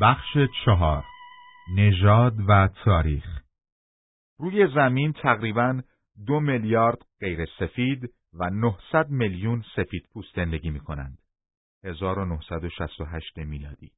بخش چهار. نژاد و تاریخ. روی زمین تقریبا دو میلیارد غیر سفید و 900 میلیون سفید پوست زندگی می کنند. 1968 میلادی.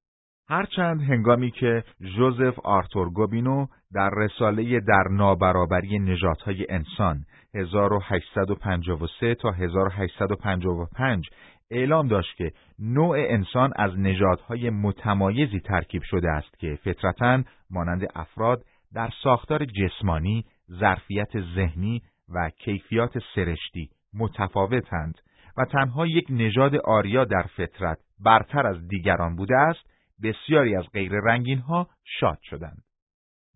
هرچند هنگامی که جوزف آرتور گوبینو در رساله در نابرابری نژادهای انسان 1853 تا 1855 اعلام داشت که نوع انسان از نژادهای متمایزی ترکیب شده است که فطرتا مانند افراد در ساختار جسمانی، ظرفیت ذهنی و کیفیات سرشتی متفاوتند و تنها یک نژاد آریا در فطرت برتر از دیگران بوده است، بسیاری از غیر رنگین ها شاد شدند.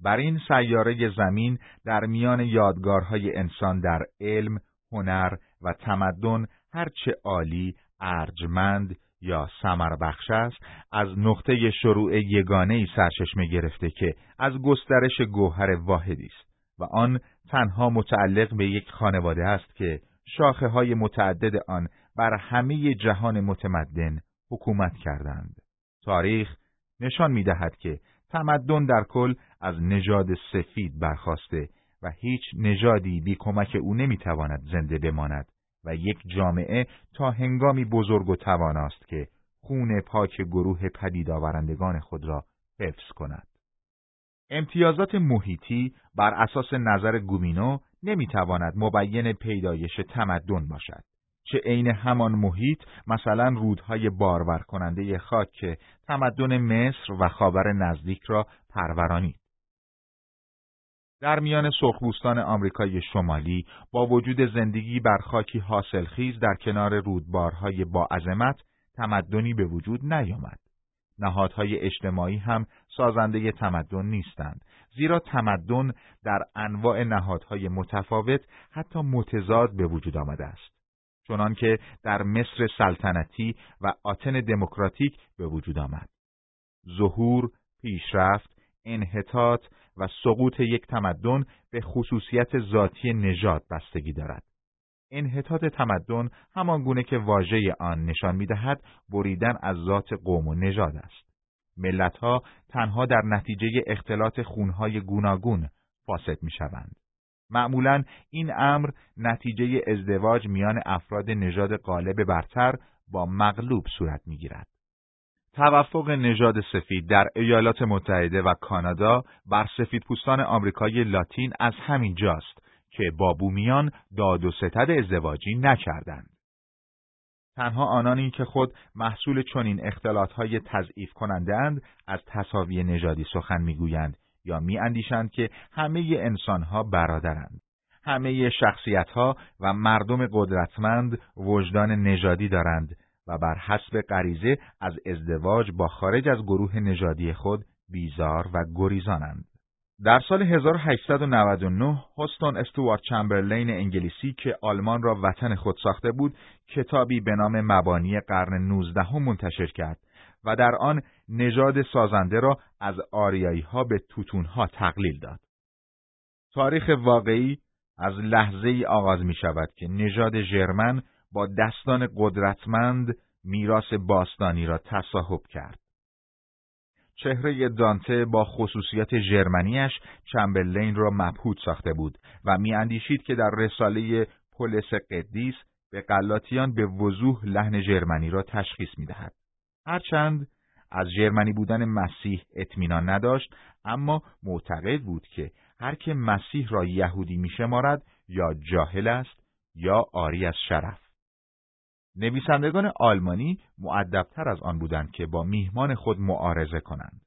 بر این سیاره زمین در میان یادگارهای انسان در علم، هنر و تمدن هرچه عالی، ارجمند یا سمر بخش است از نقطه شروع یگانه ای سرچشمه گرفته که از گسترش گوهر واحدی است و آن تنها متعلق به یک خانواده است که شاخه های متعدد آن بر همه جهان متمدن حکومت کردند. تاریخ نشان می دهد که تمدن در کل از نژاد سفید برخواسته و هیچ نژادی بی کمک او نمی‌تواند زنده بماند و یک جامعه تا هنگامی بزرگ و تواناست که خون پاک گروه پدید آورندگان خود را حفظ کند. امتیازات محیطی بر اساس نظر گومینو نمی‌تواند مبین پیدایش تمدن باشد. چه عین همان محیط مثلا رودهای بارور کننده خاک که تمدن مصر و خاور نزدیک را پرورانید. در میان سرخپوستان آمریکای شمالی با وجود زندگی بر خاکی حاصلخیز در کنار رودبارهای با عظمت تمدنی به وجود نیامد. نهادهای اجتماعی هم سازنده تمدن نیستند زیرا تمدن در انواع نهادهای متفاوت حتی متضاد به وجود آمده است چنانکه در مصر سلطنتی و آتن دموکراتیک به وجود آمد ظهور پیشرفت انحطاط و سقوط یک تمدن به خصوصیت ذاتی نژاد بستگی دارد. انحطاط تمدن همان گونه که واژه آن نشان می‌دهد بریدن از ذات قوم و نژاد است. ملتها تنها در نتیجه اختلاط خونهای گوناگون فاسد می‌شوند. معمولا این امر نتیجه ازدواج میان افراد نژاد غالب برتر با مغلوب صورت می‌گیرد. توفق نژاد سفید در ایالات متحده و کانادا بر سفیدپوستان آمریکای لاتین از همین جاست که با بومیان داد و ستد ازدواجی نکردند. تنها آنانی که خود محصول چنین اختلاطهای تضعیف کننده اند از تصاوی نژادی سخن می‌گویند یا میاندیشند که همه انسانها برادرند. همه شخصیتها و مردم قدرتمند وجدان نژادی دارند و بر حسب غریزه از ازدواج با خارج از گروه نژادی خود بیزار و گریزانند. در سال 1899 هستون استوارت چمبرلین انگلیسی که آلمان را وطن خود ساخته بود کتابی به نام مبانی قرن 19 منتشر کرد و در آن نژاد سازنده را از آریایی ها به توتون ها تقلیل داد. تاریخ واقعی از لحظه ای آغاز می شود که نژاد ژرمن با دستان قدرتمند میراث باستانی را تصاحب کرد. چهره دانته با خصوصیت ژرمنیش چمبرلین را مبهوت ساخته بود و میاندیشید که در رساله پولس قدیس به قلاتیان به وضوح لحن ژرمنی را تشخیص می‌دهد. هرچند از ژرمنی بودن مسیح اطمینان نداشت اما معتقد بود که هر که مسیح را یهودی میشمارد یا جاهل است یا آری از شرف نویسندگان آلمانی معدبتر از آن بودند که با میهمان خود معارضه کنند.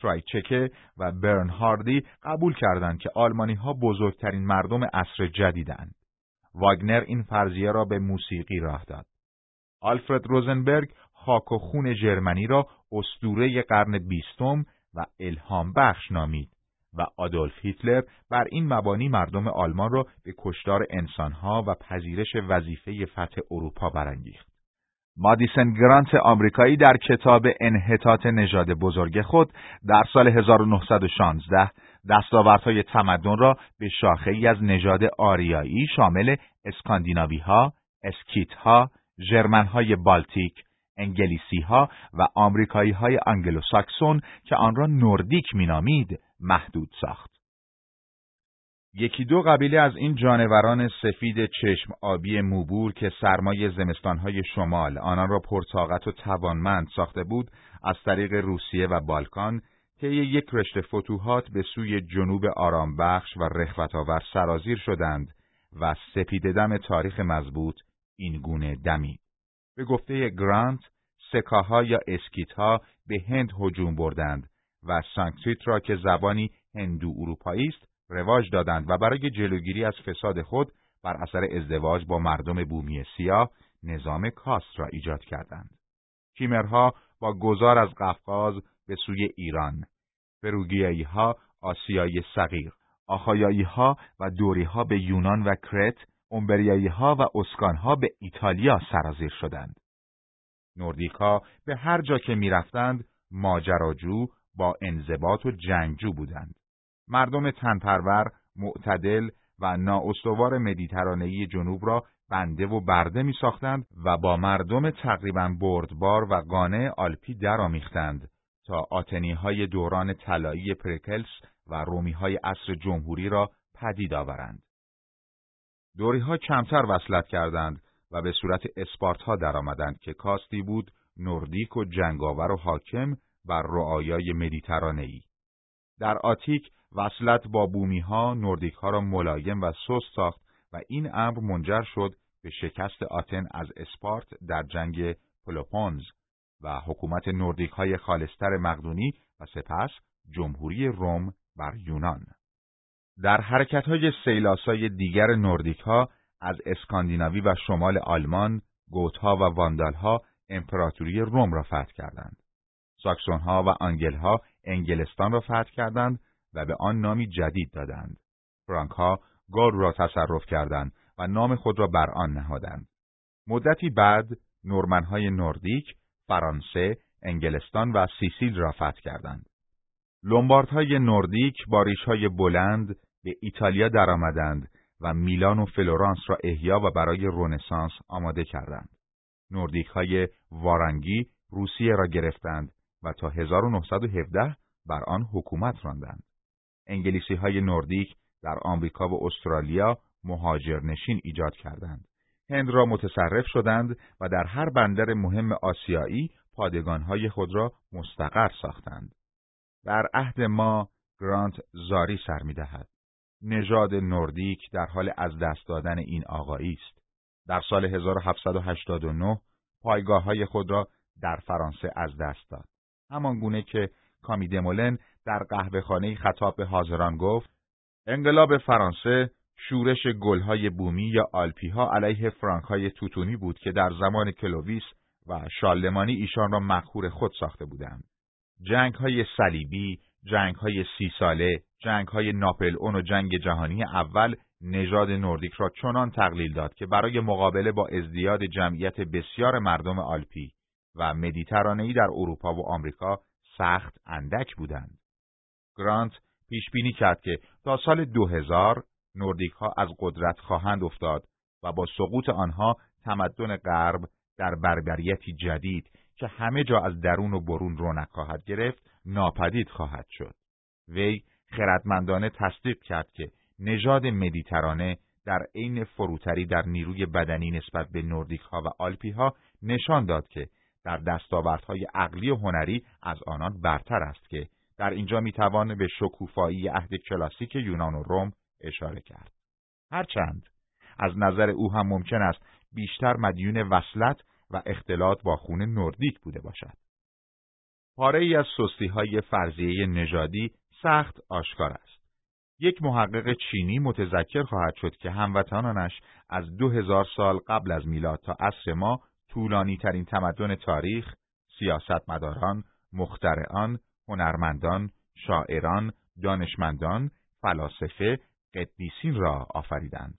ترایچکه و برنهاردی قبول کردند که آلمانی ها بزرگترین مردم عصر جدیدند. واگنر این فرضیه را به موسیقی راه داد. آلفرد روزنبرگ خاک و خون جرمنی را اسطوره قرن بیستم و الهام بخش نامید. و آدولف هیتلر بر این مبانی مردم آلمان را به کشتار انسانها و پذیرش وظیفه فتح اروپا برانگیخت. مادیسن گرانت آمریکایی در کتاب انحطاط نژاد بزرگ خود در سال 1916 دستاوردهای تمدن را به شاخه ای از نژاد آریایی شامل اسکاندیناوی ها، اسکیت ها، ژرمن های بالتیک، انگلیسی ها و آمریکایی های ساکسون که آن را نوردیک مینامید محدود ساخت. یکی دو قبیله از این جانوران سفید چشم آبی موبور که سرمای زمستانهای شمال آنان را پرطاقت و توانمند ساخته بود از طریق روسیه و بالکان طی یک رشته فتوحات به سوی جنوب آرامبخش و رخوتآور سرازیر شدند و سپید دم تاریخ مضبوط این گونه دمی. به گفته گرانت، سکاها یا اسکیتها به هند هجوم بردند و سانکتریت را که زبانی هندو اروپایی است رواج دادند و برای جلوگیری از فساد خود بر اثر ازدواج با مردم بومی سیاه نظام کاست را ایجاد کردند. کیمرها با گذار از قفقاز به سوی ایران، فروگیایی ها آسیای صغیر، آخایایی ها و دوری ها به یونان و کرت، امبریایی ها و اسکان ها به ایتالیا سرازیر شدند. نوردیکا به هر جا که می‌رفتند ماجراجو با انضباط و جنگجو بودند. مردم تنپرور، معتدل و نااستوار مدیترانه‌ای جنوب را بنده و برده می ساختند و با مردم تقریبا بردبار و قانع آلپی درآمیختند تا آتنی های دوران طلایی پرکلس و رومی های عصر جمهوری را پدید آورند. دوری ها کمتر وصلت کردند و به صورت اسپارتا درآمدند که کاستی بود نوردیک و جنگاور و حاکم بر رعایای مدیترانه‌ای. در آتیک وصلت با بومی ها نوردیک ها را ملایم و سست ساخت و این امر منجر شد به شکست آتن از اسپارت در جنگ پلوپونز و حکومت نوردیک های خالصتر مقدونی و سپس جمهوری روم بر یونان. در حرکت های سیل‌آسای دیگر نوردیک ها از اسکاندیناوی و شمال آلمان، گوتها و واندالها امپراتوری روم را فتح کردند. ساکسون ها و آنگل ها انگلستان را فتح کردند و به آن نامی جدید دادند. فرانک ها گال را تصرف کردند و نام خود را بر آن نهادند. مدتی بعد نورمن های نوردیک فرانسه، انگلستان و سیسیل را فتح کردند. های نوردیک با های بلند به ایتالیا درآمدند و میلان و فلورانس را احیا و برای رونسانس آماده کردند. نوردیک های وارنگی روسیه را گرفتند و تا 1917 بر آن حکومت راندند. انگلیسی های نوردیک در آمریکا و استرالیا مهاجرنشین ایجاد کردند. هند را متصرف شدند و در هر بندر مهم آسیایی پادگانهای خود را مستقر ساختند. در عهد ما گرانت زاری سر می‌دهد. نژاد نوردیک در حال از دست دادن این آقایی است. در سال 1789 پایگاه های خود را در فرانسه از دست داد. همان گونه که کامی دمولن در قهوهخانه خطاب به حاضران گفت انقلاب فرانسه شورش گلهای بومی یا آلپیها علیه فرانکهای توتونی بود که در زمان کلوویس و شالمانی ایشان را مخور خود ساخته بودند. جنگ های صلیبی، جنگ های سی ساله، جنگ های ناپل اون و جنگ جهانی اول نژاد نوردیک را چنان تقلیل داد که برای مقابله با ازدیاد جمعیت بسیار مردم آلپی و مدیترانه‌ای در اروپا و آمریکا سخت اندک بودند. گرانت پیش بینی کرد که تا سال 2000 نوردیک ها از قدرت خواهند افتاد و با سقوط آنها تمدن غرب در بربریتی جدید که همه جا از درون و برون رونق خواهد گرفت ناپدید خواهد شد. وی خردمندانه تصدیق کرد که نژاد مدیترانه در عین فروتری در نیروی بدنی نسبت به نوردیک ها و آلپی ها نشان داد که در دستاوردهای عقلی و هنری از آنان برتر است که در اینجا می‌توان به شکوفایی عهد کلاسیک یونان و روم اشاره کرد. هرچند از نظر او هم ممکن است بیشتر مدیون وصلت و اختلاط با خون نوردیک بوده باشد. پاره ای از سستی های فرضیه نژادی سخت آشکار است. یک محقق چینی متذکر خواهد شد که هموطنانش از دو هزار سال قبل از میلاد تا عصر ما طولانی ترین تمدن تاریخ، سیاستمداران، مخترعان، هنرمندان، شاعران، دانشمندان، فلاسفه، قدیسین را آفریدند.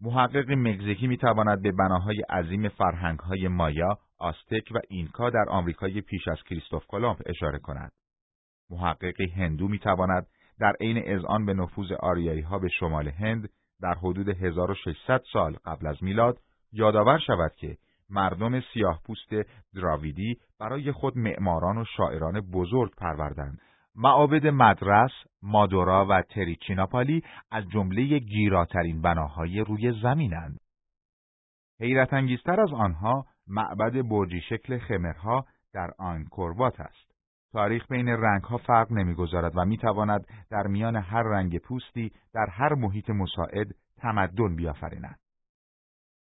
محقق مگزیکی می‌تواند به بناهای عظیم فرهنگهای مایا، آستک و اینکا در آمریکای پیش از کریستوف کلمب اشاره کند. محققی هندو می‌تواند در عین اذعان به نفوذ آریایی ها به شمال هند در حدود 1600 سال قبل از میلاد یادآور شود که مردم سیاه پوست دراویدی برای خود معماران و شاعران بزرگ پروردند. معابد مدرس، مادورا و تریچیناپالی از جمله گیراترین بناهای روی زمینند. حیرت انگیزتر از آنها معبد برجی شکل خمرها در آنکوروات است. تاریخ بین رنگها فرق نمی‌گذارد و می‌تواند در میان هر رنگ پوستی در هر محیط مساعد تمدن بیافریند.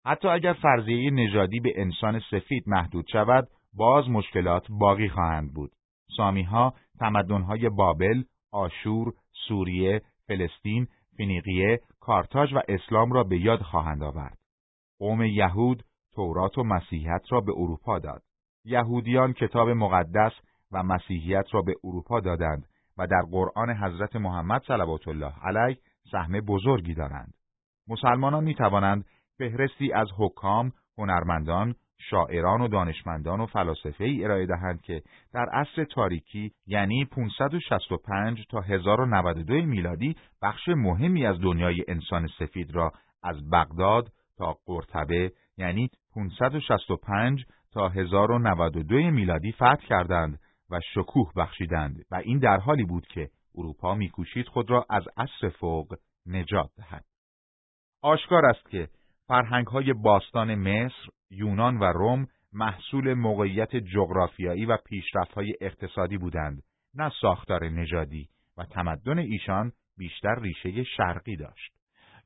حتی اگر فرضیه نژادی به انسان سفید محدود شود، باز مشکلات باقی خواهند بود. سامیها تمدنهای بابل، آشور، سوریه، فلسطین، فینیقیه، کارتاژ و اسلام را به یاد خواهند آورد. قوم یهود تورات و مسیحیت را به اروپا داد. یهودیان کتاب مقدس و مسیحیت را به اروپا دادند و در قرآن حضرت محمد صلوات الله علیه سهم بزرگی دارند. مسلمانان می توانند فهرستی از حکام، هنرمندان، شاعران و دانشمندان و فلاسفه ای ارائه دهند که در عصر تاریکی یعنی 565 تا 1092 میلادی بخش مهمی از دنیای انسان سفید را از بغداد تا قرطبه یعنی 565 تا 1092 میلادی فتح کردند و شکوه بخشیدند و این در حالی بود که اروپا میکوشید خود را از عصر فوق نجات دهد. آشکار است که فرهنگ های باستان مصر، یونان و روم محصول موقعیت جغرافیایی و پیشرفت های اقتصادی بودند، نه ساختار نژادی و تمدن ایشان بیشتر ریشه شرقی داشت.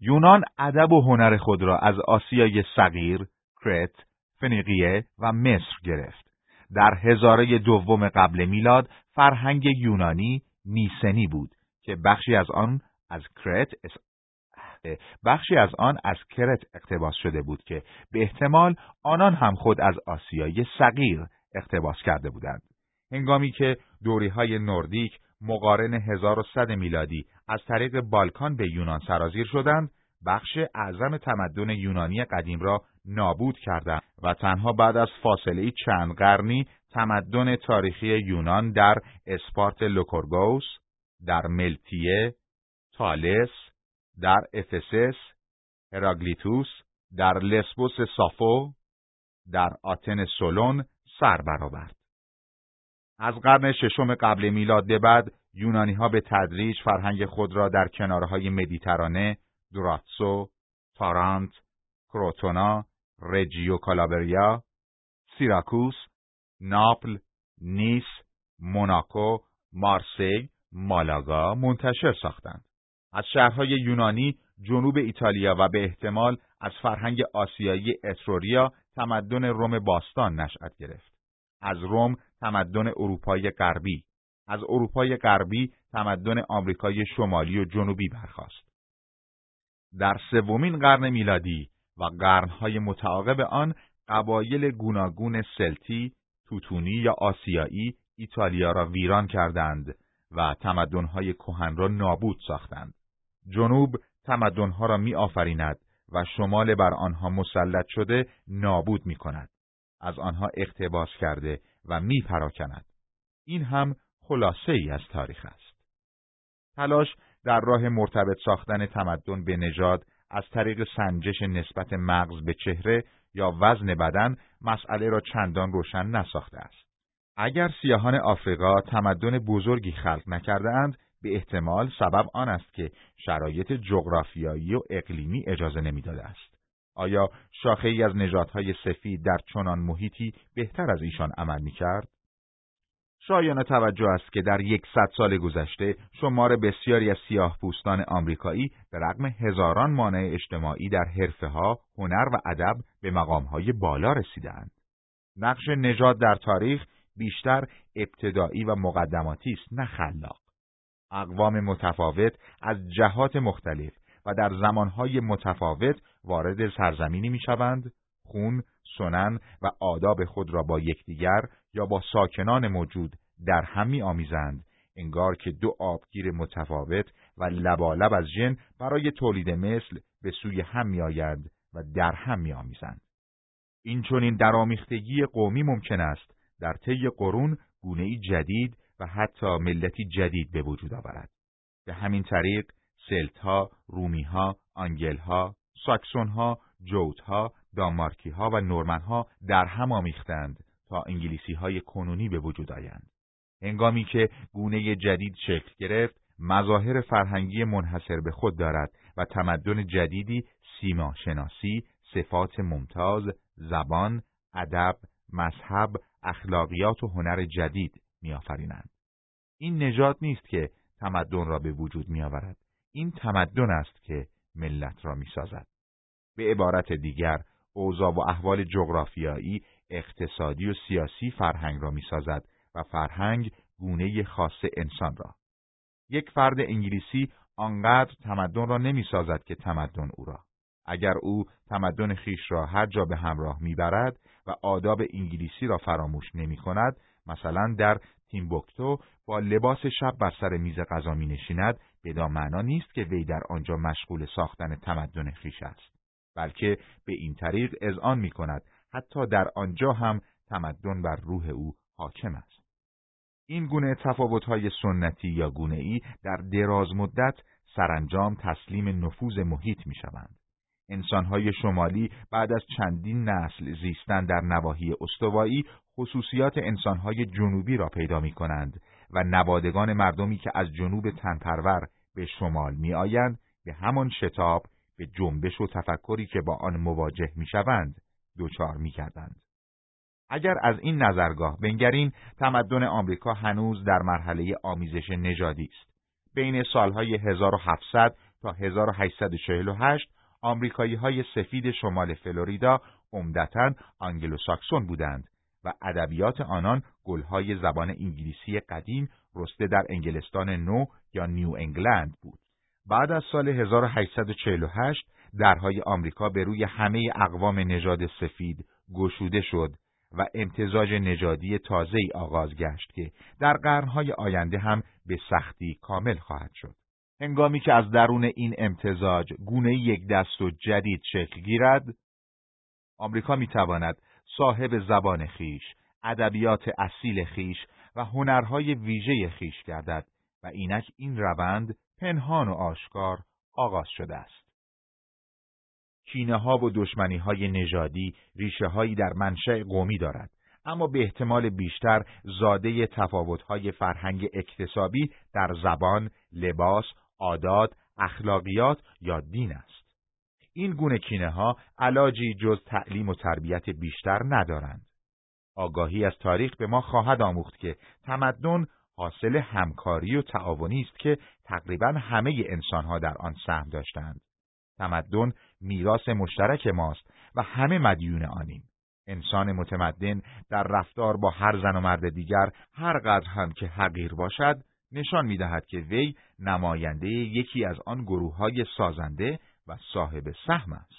یونان ادب و هنر خود را از آسیای صغیر، کرت، فنیقیه و مصر گرفت. در هزاره دوم قبل میلاد فرهنگ یونانی میسنی بود که بخشی از آن از کرت بخشی از آن از کرت اقتباس شده بود که به احتمال آنان هم خود از آسیای صغیر اقتباس کرده بودند. هنگامی که دوری های نوردیک مقارن 1100 میلادی از طریق بالکان به یونان سرازیر شدند، بخش اعظم تمدن یونانی قدیم را نابود کردند و تنها بعد از فاصله چند قرنی تمدن تاریخی یونان در اسپارت لوکورگوس، در ملتیه، تالس، در افسس، هراکلیتوس، در لسبوس سافو، در آتن سولون سر برآورد. از قرن ششم قبل میلاد به بعد یونانی ها به تدریج فرهنگ خود را در کنارهای مدیترانه، دراتسو، تارانت، کروتونا، رجیو کالابریا، سیراکوس، ناپل، نیس، موناکو، مارسی، مالاگا منتشر ساختند. از شهرهای یونانی جنوب ایتالیا و به احتمال از فرهنگ آسیایی اتروریا تمدن روم باستان نشأت گرفت. از روم تمدن اروپای غربی، از اروپای غربی تمدن آمریکای شمالی و جنوبی برخاست. در سومین قرن میلادی و قرنهای متعاقب آن قبایل گوناگون سلتی، توتونی یا آسیایی ایتالیا را ویران کردند و تمدنهای کهن را نابود ساختند. جنوب تمدنها را می آفریند و شمال بر آنها مسلط شده نابود می کند. از آنها اقتباس کرده و می پراکند. این هم خلاصه ای از تاریخ است. تلاش در راه مرتبط ساختن تمدن به نژاد از طریق سنجش نسبت مغز به چهره یا وزن بدن مسئله را چندان روشن نساخته است. اگر سیاهان آفریقا تمدن بزرگی خلق نکرده اند، به احتمال سبب آن است که شرایط جغرافیایی و اقلیمی اجازه نمی‌داده است. آیا شاخه ای از نژادهای سفید در چنان محیطی بهتر از ایشان عمل می کرد؟ شایان توجه است که در یکصد سال گذشته شمار بسیاری از سیاه پوستان آمریکایی به رغم هزاران مانع اجتماعی در حرفه ها، هنر و ادب به مقام های بالا رسیدند. نقش نژاد در تاریخ بیشتر ابتدایی و مقدماتی است نه خلاق. اقوام متفاوت از جهات مختلف و در زمانهای متفاوت وارد سرزمینی می‌شوند خون، سنن و آداب خود را با یکدیگر یا با ساکنان موجود در هم می آمیزند انگار که دو آبگیر متفاوت و لبالب از جن برای تولید مثل به سوی هم می آیند و در هم می آمیزند. این چونین درآمیختگی قومی ممکن است در طی قرون گونه جدید و حتی ملتی جدید به وجود آورد. به همین طریق رومیها، آنگلها، ساکسونها، جوتها، دانمارکی ها و نورمن ها در هم آمیختند تا انگلیسی های کنونی به وجود آیند. هنگامی که گونه جدید شکل گرفت، مظاهر فرهنگی منحصر به خود دارد و تمدن جدیدی سیما شناسی، صفات ممتاز، زبان، ادب، مذهب، اخلاقیات و هنر جدید میآفرینند. این نژاد نیست که تمدن را به وجود میآورد. این تمدن است که ملت را می‌سازد. به عبارت دیگر، اوضاع و احوال جغرافیایی، اقتصادی و سیاسی فرهنگ را می‌سازد و فرهنگ گونه خاص انسان را. یک فرد انگلیسی آنقدر تمدن را نمی‌سازد که تمدن او را. اگر او تمدن خیش را هر جا به همراه می‌برد و آداب انگلیسی را فراموش نمی کند، مثلا در تیمبوکتو با لباس شب بر سر میز غذا می نشیند، بدان معنا نیست که وی در آنجا مشغول ساختن تمدن خیش است، بلکه به این طریق اذعان می کند حتی در آنجا هم تمدن بر روح او حاکم است. این گونه تفاوت‌های سنتی یا گونه ای در دراز مدت سرانجام تسلیم نفوذ محیط می شوند. انسانهای شمالی بعد از چندین نسل زیستن در نواحی استوایی خصوصیات انسانهای جنوبی را پیدا می کنند و نوادگان مردمی که از جنوب تنپرور به شمال می آیند به همان شتاب به جنبش و تفکری که با آن مواجه می شوند دچار می کردند. اگر از این نظرگاه بنگریم تمدن آمریکا هنوز در مرحله آمیزش نژادی است. بین سالهای 1700 تا 1848 آمریکایی های سفید شمال فلوریدا عمدتا آنگلوساکسون بودند ادبیات آنان گلهای زبان انگلیسی قدیم رسته در انگلستان نو یا نیو انگلند بود. بعد از سال 1848 درهای آمریکا به روی همه اقوام نژاد سفید گشوده شد و امتزاج نژادی تازه‌ای آغاز گشت که در قرنهای آینده هم به سختی کامل خواهد شد. هنگامی که از درون این امتزاج گونه یک دست و جدید شکل گیرد، آمریکا می‌تواند صاحب زبان خیش، ادبیات اصیل خیش و هنرهای ویژه خیش گردد و اینک این روند پنهان و آشکار آغاز شده است. کینه ها و دشمنی های نژادی ریشه هایی در منشأ قومی دارد اما به احتمال بیشتر زاده تفاوت های فرهنگ اکتسابی در زبان، لباس، عادات، اخلاقیات یا دین است. این گونه کینه ها علاجی جز تعلیم و تربیت بیشتر ندارند. آگاهی از تاریخ به ما خواهد آموخت که تمدن حاصل همکاری و تعاونی است که تقریبا همه انسانها در آن سهم داشتند. تمدن میراث مشترک ماست و همه مدیون آنیم. انسان متمدن در رفتار با هر زن و مرد دیگر هر قدر هم که حقیر باشد نشان می‌دهد که وی نماینده یکی از آن گروه های سازنده و صاحب سهم است.